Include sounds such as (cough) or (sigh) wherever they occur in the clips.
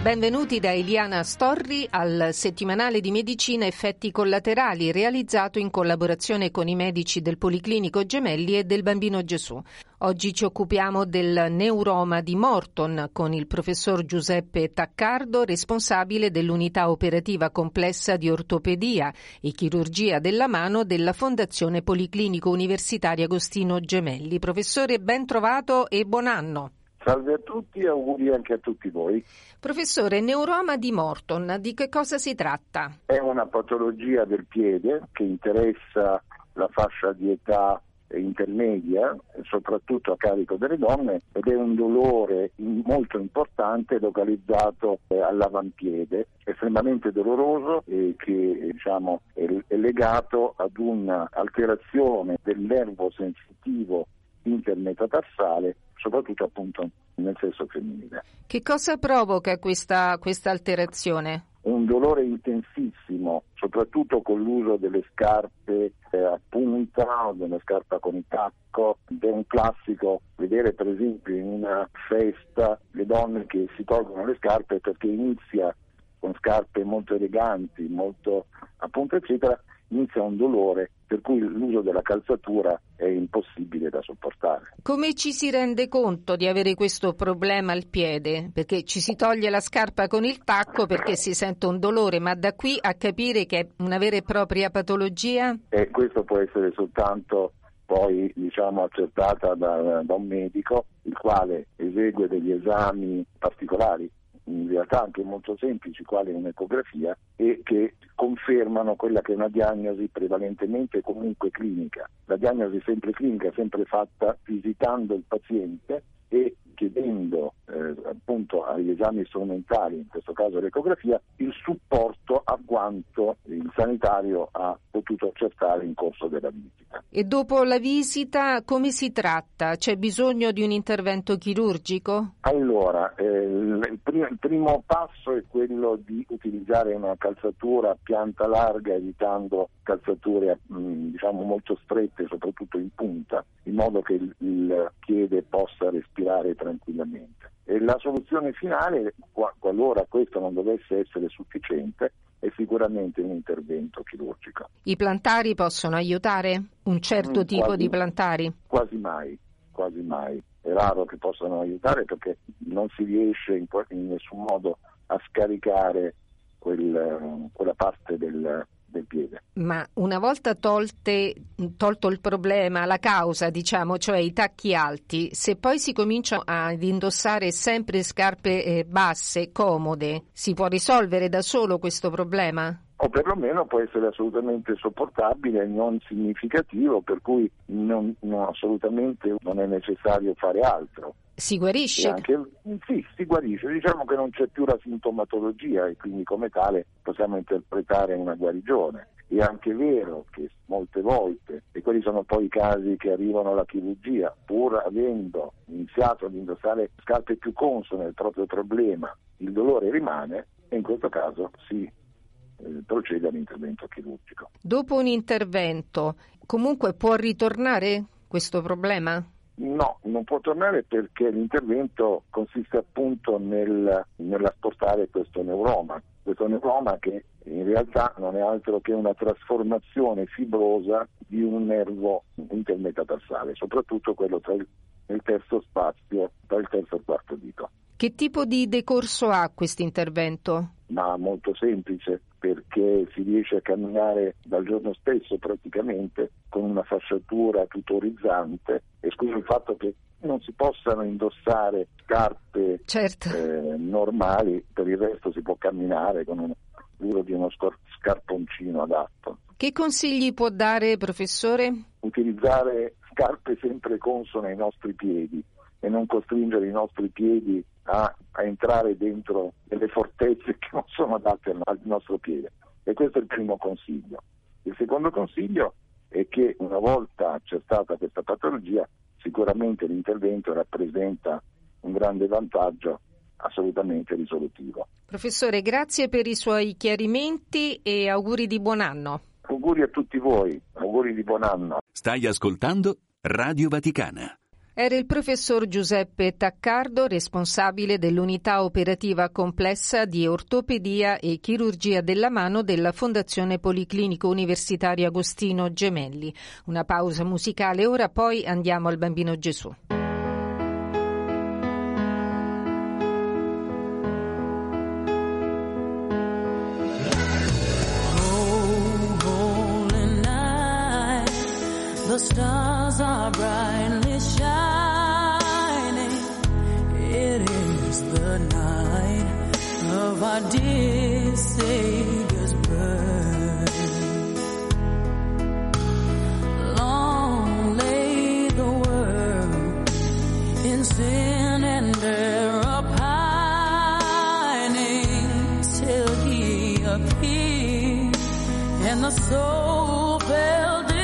Benvenuti da Eliana Storri al settimanale di medicina effetti collaterali realizzato in collaborazione con i medici del Policlinico Gemelli e del Bambino Gesù. Oggi ci occupiamo del neuroma di Morton con il professor Giuseppe Taccardo, responsabile dell'unità operativa complessa di ortopedia e chirurgia della mano della Fondazione Policlinico Universitario Agostino Gemelli. Professore, ben trovato e buon anno. Salve a tutti e auguri anche a tutti voi. Professore, neuroma di Morton, di che cosa si tratta? È una patologia del piede che interessa la fascia di età intermedia, soprattutto a carico delle donne, ed è un dolore molto importante localizzato eh, all'avampiede, estremamente doloroso e che diciamo, è, è legato ad un'alterazione del nervo sensitivo intermetatarsale soprattutto appunto nel sesso femminile. Che cosa provoca questa, questa alterazione? Un dolore intensissimo, soprattutto con l'uso delle scarpe eh, a punta o delle scarpe con il tacco. È un classico vedere per esempio in una festa le donne che si tolgono le scarpe perché inizia con scarpe molto eleganti, molto a punta eccetera, inizia un dolore per cui l'uso della calzatura è impossibile da sopportare. Come ci si rende conto di avere questo problema al piede? Perché ci si toglie la scarpa con il tacco perché si sente un dolore, ma da qui a capire che è una vera e propria patologia? E questo può essere soltanto poi diciamo, accertata da, da un medico il quale esegue degli esami particolari in realtà anche molto semplici, quali un'ecografia, e che confermano quella che è una diagnosi prevalentemente comunque clinica. La diagnosi sempre clinica, sempre fatta visitando il paziente e chiedendo eh, appunto agli esami strumentali, in questo caso l'ecografia, il supporto a quanto il sanitario ha potuto accertare in corso della visita. E dopo la visita come si tratta? C'è bisogno di un intervento chirurgico? Allora, eh, il, primo, il primo passo è quello di utilizzare una calzatura a pianta larga evitando calzature mh, diciamo molto strette, soprattutto in punta, in modo che il, il piede possa respirare tranquillamente. E la soluzione finale, qualora questo non dovesse essere sufficiente, è sicuramente un intervento chirurgico. I plantari possono aiutare? Un certo mm, tipo quasi, di plantari? Quasi mai, quasi mai. È raro che possano aiutare perché non si riesce in, in nessun modo a scaricare quel, quella parte del, del piede. Ma una volta tolte, tolto il problema, la causa, diciamo, cioè i tacchi alti, se poi si comincia ad indossare sempre scarpe eh, basse, comode, si può risolvere da solo questo problema? O perlomeno può essere assolutamente sopportabile e non significativo, per cui non, non, assolutamente non è necessario fare altro. Si guarisce? Anche, sì, si guarisce. Diciamo che non c'è più la sintomatologia e quindi come tale possiamo interpretare una guarigione. È anche vero che molte volte, e quelli sono poi i casi che arrivano alla chirurgia, pur avendo iniziato ad indossare scarpe più consone al proprio problema, il dolore rimane e in questo caso si eh, procede all'intervento chirurgico. Dopo un intervento, comunque può ritornare questo problema? No, non può tornare perché l'intervento consiste appunto nel, nell'asportare questo neuroma, questo neuroma che in realtà non è altro che una trasformazione fibrosa di un nervo intermetatarsale, soprattutto quello tra il, nel terzo spazio, tra il terzo e il quarto dito. Che tipo di decorso ha questo intervento? Ma molto semplice, perché si riesce a camminare dal giorno stesso praticamente con una fasciatura tutorizzante, escluso il fatto che non si possano indossare scarpe certo. eh, normali, per il resto si può camminare con l'uso di uno scarponcino adatto. Che consigli può dare, professore? Utilizzare scarpe sempre consone ai nostri piedi e non costringere i nostri piedi a, a entrare dentro delle fortezze (laughs) che non sono adatte al nostro piede. E questo è il primo consiglio. Il secondo consiglio è che una volta accertata questa patologia sicuramente l'intervento rappresenta un grande vantaggio assolutamente risolutivo. Professore, grazie per i suoi chiarimenti e auguri di buon anno. Auguri a tutti voi, auguri di buon anno. Stai ascoltando Radio Vaticana. Era il professor Giuseppe Taccardo, responsabile dell'unità operativa complessa di ortopedia e chirurgia della mano della Fondazione Policlinico Universitario Agostino Gemelli. Una pausa musicale ora, poi andiamo al Bambino Gesù. The stars are brightly of our dear Savior's birth. Long lay the world in sin and error pining till He appeared and the soul felt its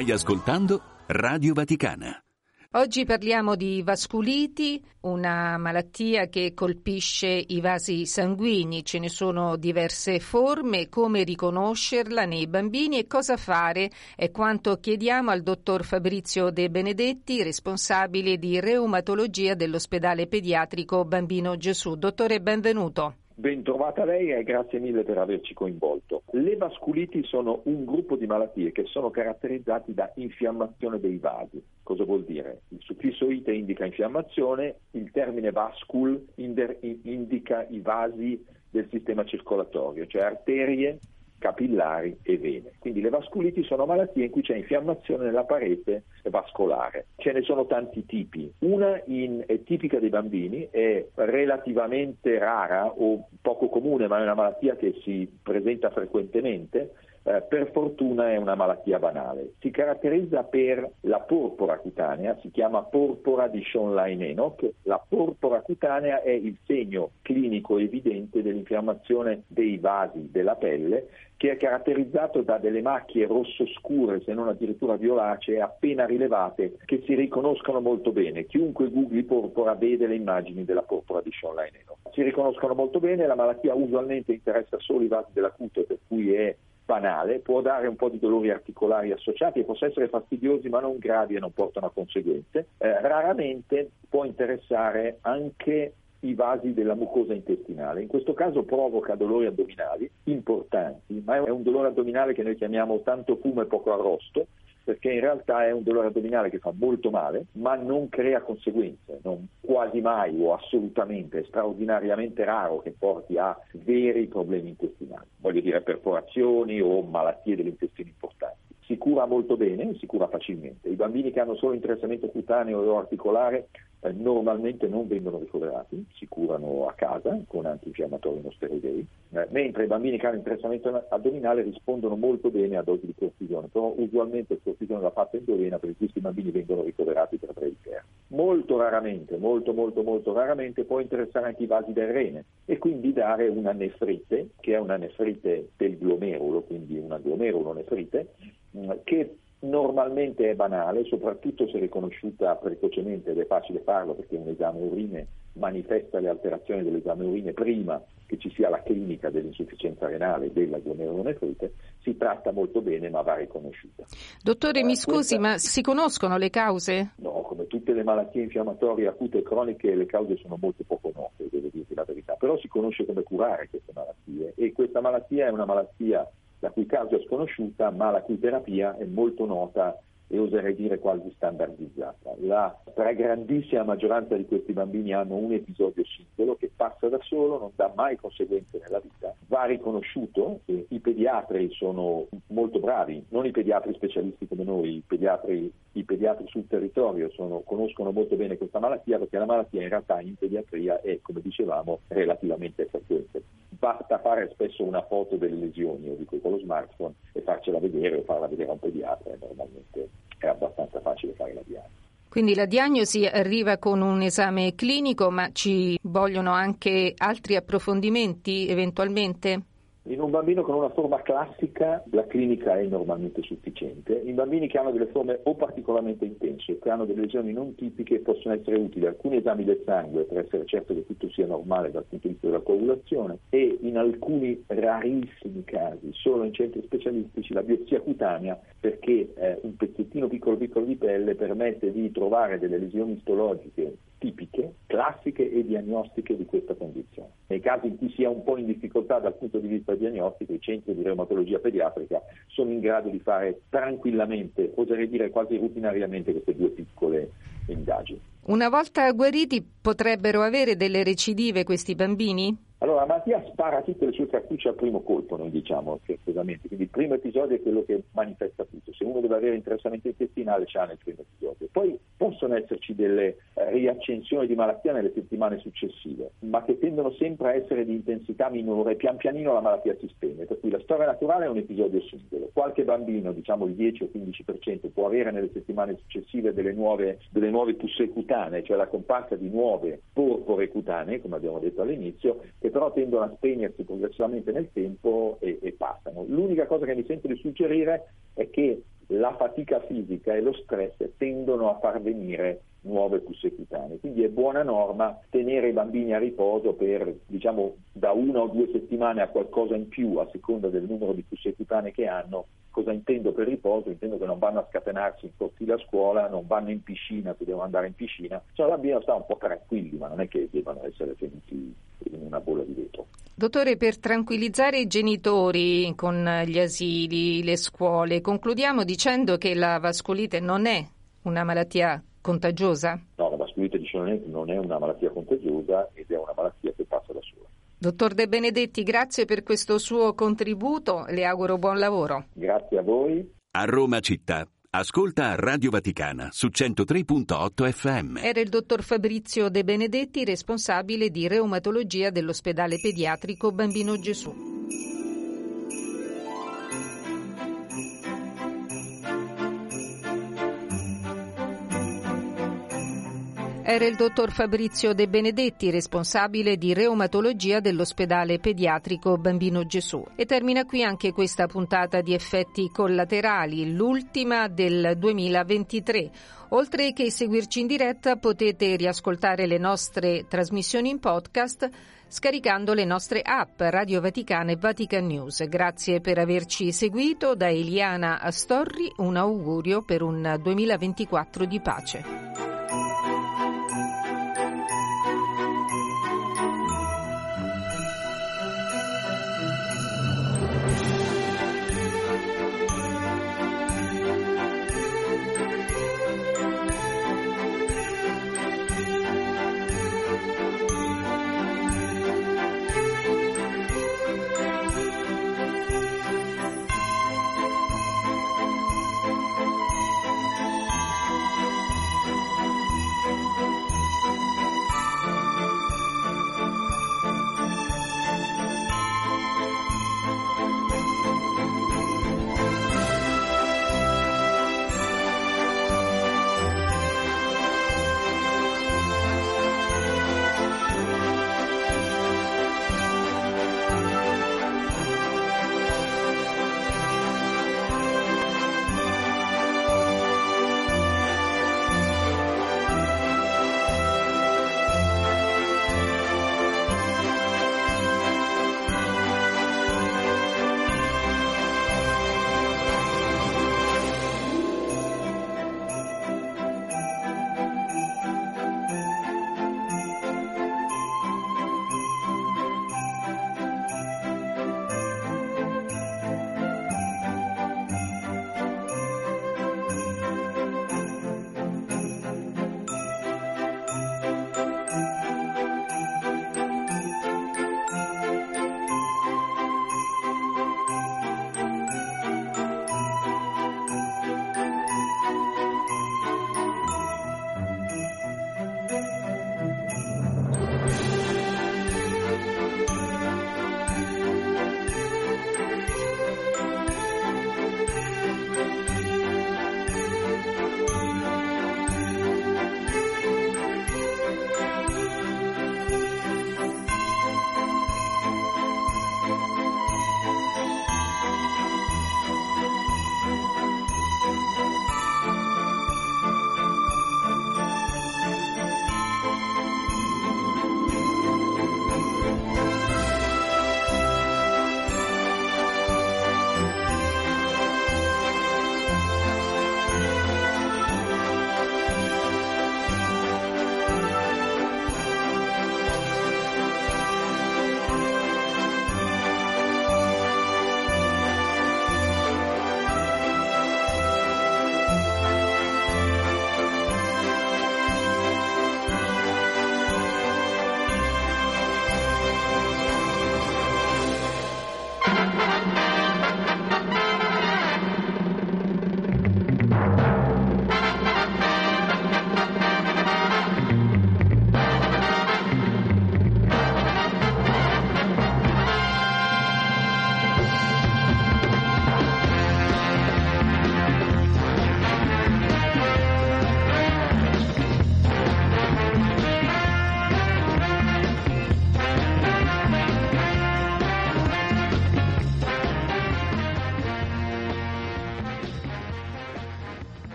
Stai ascoltando Radio Vaticana. Oggi parliamo di vasculiti, una malattia che colpisce i vasi sanguigni. Ce ne sono diverse forme, come riconoscerla nei bambini e cosa fare è quanto chiediamo al dottor Fabrizio De Benedetti, responsabile di reumatologia dell'ospedale pediatrico Bambino Gesù. Dottore, benvenuto. Bentrovata lei e grazie mille per averci coinvolto. Le vasculiti sono un gruppo di malattie che sono caratterizzati da infiammazione dei vasi. Cosa vuol dire? Il suffisso ite indica infiammazione, il termine vascul indica i vasi del sistema circolatorio, cioè arterie, capillari e vene. Quindi le vasculiti sono malattie in cui c'è infiammazione nella parete vascolare. Ce ne sono tanti tipi. Una in, è tipica dei bambini, è relativamente rara o poco comune, ma è una malattia che si presenta frequentemente eh, per fortuna è una malattia banale. Si caratterizza per la porpora cutanea, si chiama porpora di Schoenlein-Enoch. La porpora cutanea è il segno clinico evidente dell'infiammazione dei vasi della pelle che è caratterizzato da delle macchie rosso scure, se non addirittura violacee, appena rilevate, che si riconoscono molto bene. Chiunque googli porpora vede le immagini della porpora di Schoenlein-Enoch. Si riconoscono molto bene, la malattia usualmente interessa solo i vasi della cute, per cui è banale, può dare un po' di dolori articolari associati e possono essere fastidiosi ma non gravi e non portano a conseguenze. Eh, raramente può interessare anche i vasi della mucosa intestinale. In questo caso provoca dolori addominali importanti, ma è un dolore addominale che noi chiamiamo tanto fumo e poco arrosto, perché in realtà è un dolore addominale che fa molto male, ma non crea conseguenze, non quasi mai o assolutamente, è straordinariamente raro che porti a veri problemi intestinali, voglio dire perforazioni o malattie dell'intestino importanti. Si cura molto bene, si cura facilmente. I bambini che hanno solo interessamento cutaneo o articolare eh, normalmente non vengono ricoverati, si curano a casa con antinfiammatori non steroidei, eh, mentre i bambini che hanno interessamento addominale rispondono molto bene a dosi di cortisone, però usualmente il cortisone va fatto endovena perché questi bambini vengono ricoverati per termini. Molto raramente, molto molto molto raramente può interessare anche i vasi del rene e quindi dare una nefrite, che è una nefrite del glomerulo, quindi una glomerulonefrite, mm, che normalmente è banale, soprattutto se riconosciuta precocemente ed è facile farlo perché un esame urine manifesta le alterazioni dell'esame urine prima che ci sia la clinica dell'insufficienza renale della glomerulonefrite, si tratta molto bene ma va riconosciuta. Dottore, eh, mi scusi, questa... ma si conoscono le cause? No, come tutte le malattie infiammatorie acute e croniche le cause sono molto poco note, devo dirti la verità, però si conosce come curare queste malattie e questa malattia è una malattia la cui causa è sconosciuta, ma la cui terapia è molto nota e oserei dire quasi standardizzata. La stragrandissima maggioranza di questi bambini hanno un episodio singolo che passa da solo, non dà mai conseguenze nella vita, va riconosciuto, e i pediatri sono molto bravi, non i pediatri specialisti come noi, i pediatri, i pediatri sul territorio sono, conoscono molto bene questa malattia perché la malattia in realtà in pediatria è, come dicevamo, relativamente frequente basta fare spesso una foto delle lesioni, io dico con lo smartphone, e farcela vedere o farla vedere a un pediatra, normalmente è abbastanza facile fare la diagnosi. Quindi la diagnosi arriva con un esame clinico, ma ci vogliono anche altri approfondimenti eventualmente? In un bambino con una forma classica la clinica è normalmente sufficiente, in bambini che hanno delle forme o particolarmente intense, che hanno delle lesioni non tipiche, possono essere utili. Alcuni esami del sangue per essere certo che tutto sia normale dal punto di vista della coagulazione e in alcuni rarissimi casi, solo in centri specialistici, la biopsia cutanea perché eh, un pezzettino piccolo piccolo di pelle permette di trovare delle lesioni istologiche tipiche, classiche e diagnostiche di questa condizione. Nei casi in cui si è un po' in difficoltà dal punto di vista diagnostico, i centri di reumatologia pediatrica sono in grado di fare tranquillamente, oserei dire quasi rutinariamente, queste due piccole indagini. Una volta guariti potrebbero avere delle recidive questi bambini? Allora, Mattia spara tutte le sue cartucce al primo colpo, noi diciamo scherzosamente, quindi il primo episodio è quello che manifesta tutto. Se uno deve avere interessamento intestinale, c'ha nel primo episodio. Poi possono esserci delle riaccensioni di malattia nelle settimane successive, ma che tendono sempre a essere di intensità minore, pian pianino la malattia si spegne, per cui la storia naturale è un episodio singolo. Qualche bambino, diciamo il 10 o 15%, può avere nelle settimane successive delle nuove, delle nuove pusse cutanee, cioè la comparsa di nuove porpore cutanee, come abbiamo detto all'inizio, che però tendono a spegnersi progressivamente nel tempo e, e passano. L'unica cosa che mi sento di suggerire è che la fatica fisica e lo stress tendono a far venire nuove pulse cutanee. Quindi è buona norma tenere i bambini a riposo per diciamo da una o due settimane a qualcosa in più a seconda del numero di pulse cutanee che hanno. Cosa intendo per riposo? Intendo che non vanno a scatenarsi in cortile a scuola, non vanno in piscina se devono andare in piscina, cioè la bambina sta un po' tranquilli, ma non è che debbano essere tenuti in una bolla di vetro. Dottore, per tranquillizzare i genitori con gli asili, le scuole, concludiamo dicendo che la vascolite non è una malattia contagiosa? No, la vasculite di Schoenberg non è una malattia contagiosa ed è una malattia che passa da sola. Dottor De Benedetti, grazie per questo suo contributo, le auguro buon lavoro. Grazie a voi. A Roma città. Ascolta Radio Vaticana su 103.8 FM. Era il dottor Fabrizio De Benedetti, responsabile di reumatologia dell'ospedale pediatrico Bambino Gesù. Era il dottor Fabrizio De Benedetti, responsabile di reumatologia dell'ospedale pediatrico Bambino Gesù. E termina qui anche questa puntata di effetti collaterali, l'ultima del 2023. Oltre che seguirci in diretta, potete riascoltare le nostre trasmissioni in podcast scaricando le nostre app Radio Vaticana e Vatican News. Grazie per averci seguito. Da Eliana Astorri un augurio per un 2024 di pace.